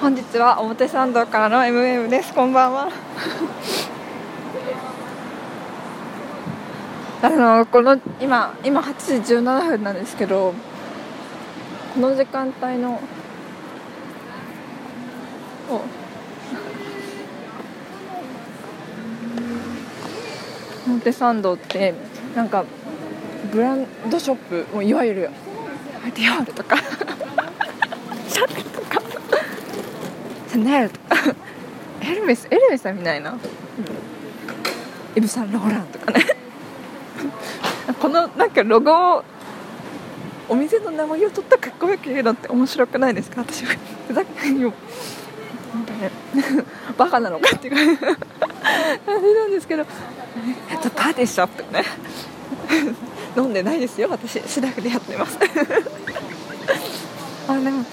本日は表参道からの MM です。こんばんは。あのこの今今8時17分なんですけどこの時間帯のお。表参道ってなんかブランドショップもういわゆるディオールとかシャネルとかシャネルとかエルメスエルメスは見ないな、うん、イブ・サンローランとかね。このなんかロゴをお店の名前を取ったかっこよく言うのって面白くないですか？私は。ふざけないよ。なんかねバカなのかっていう。感じなんですけど。パーティーショップとかね。飲んでないですよ。私シラフでやってます。あでも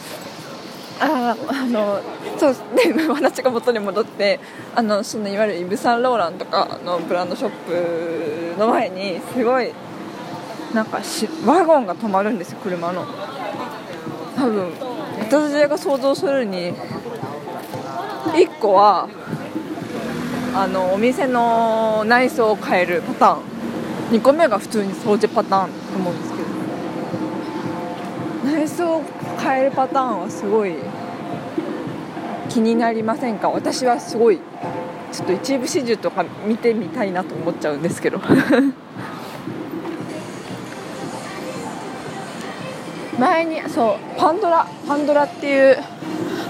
あのそうで話 が元に戻ってあのそのいわゆるイヴ・サンローランとかのブランドショップの前にすごいなんかしワゴンが止まるんですよ車の。多分私が想像するに1個はあのお店の内装を変えるパターン。2個目が普通に掃除パターンと思うんですけど。内装を変えるパターンはすごい気になりませんか？私はすごいちょっと一部始終とか見てみたいなと思っちゃうんですけど。前にそうパンドラパンドラっていう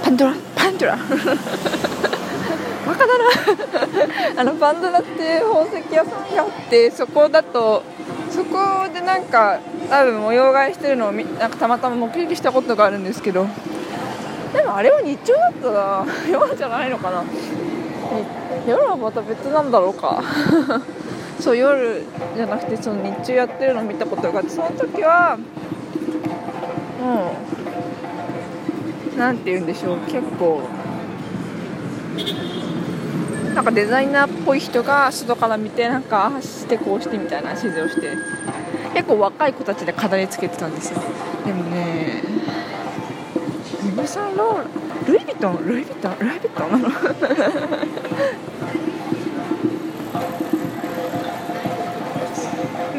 パンドラパンドラバカだな。あのパンドラっていう宝石屋さんがあってそこだとそこでなんか多分模様替えしてるのをなんかたまたま目撃したことがあるんですけど。でもあれは日中だったら 夜じゃないのかな。夜はまた別なんだろうか。そう夜じゃなくてその日中やってるの見たことがあってその時はもう何て言うんでしょう。結構なんかデザイナーっぽい人が外から見てなんかああしてこうしてみたいな指示をして結構若い子たちで飾りつけてたんですよ。でもねブ・サンローラルイ・ヴィトンルイ・ヴィトンルイ・ヴィトンなの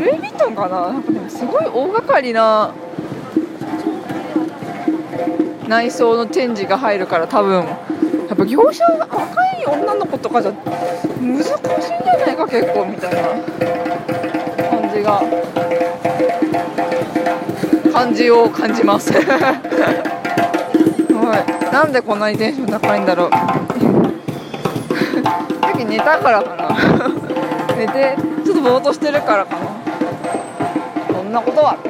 ルイ・ヴィトンかななんかでもすごい大掛かりな内装の展示が入るから多分やっぱ業者若い女の子とかじゃ難しいんじゃないか結構みたいな感じが感じを感じます。はい。なんでこんなにテンション高いんだろう。さっき寝たからかな。寝てちょっとぼーっとしてるからかな。そんなことは。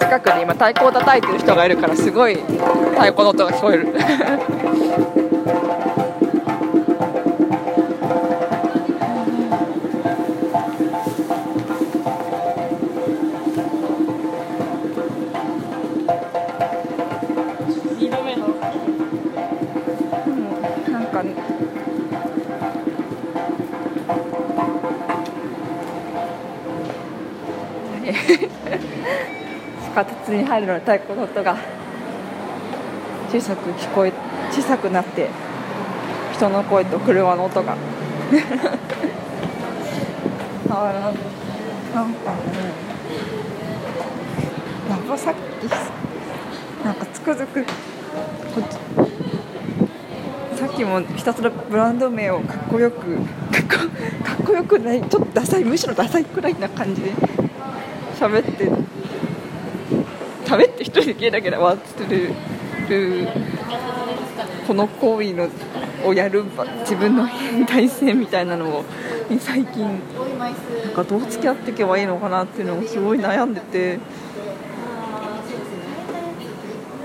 近くに今太鼓を叩いてる人がいるからすごい太鼓の音が聞こえる。地下鉄に入るのに太鼓の音が小さく聞こえ小さくなって人の声と車の音が。あらなんかね長崎なんかつくづくさっきもひたすらブランド名をかっこよくかっこかっこよくないちょっとダサいむしろダサいくらいな感じで喋って喋って一人でゲラゲラ笑ってるこの行為のをやる自分の変態性みたいなのを最近なんかどう付き合っていけばいいのかなっていうのをすごい悩んでて、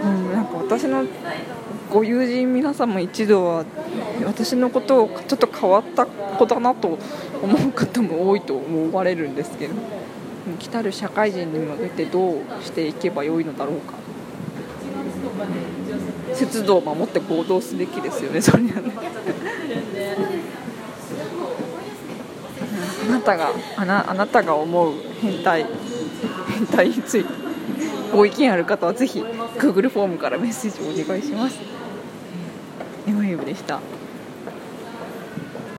うん、なんか私のご友人皆さんも一度は私のことをちょっと変わった子だなと思う方も多いと思われるんですけど。来たる社会人に向けてどうしていけばよいのだろうか節度を守って行動すべきですよねそれはね あなたがあなあなたが思う変態変態についてご意見ある方はぜひ Google フォームからメッセージをお願いします。エマユブでした。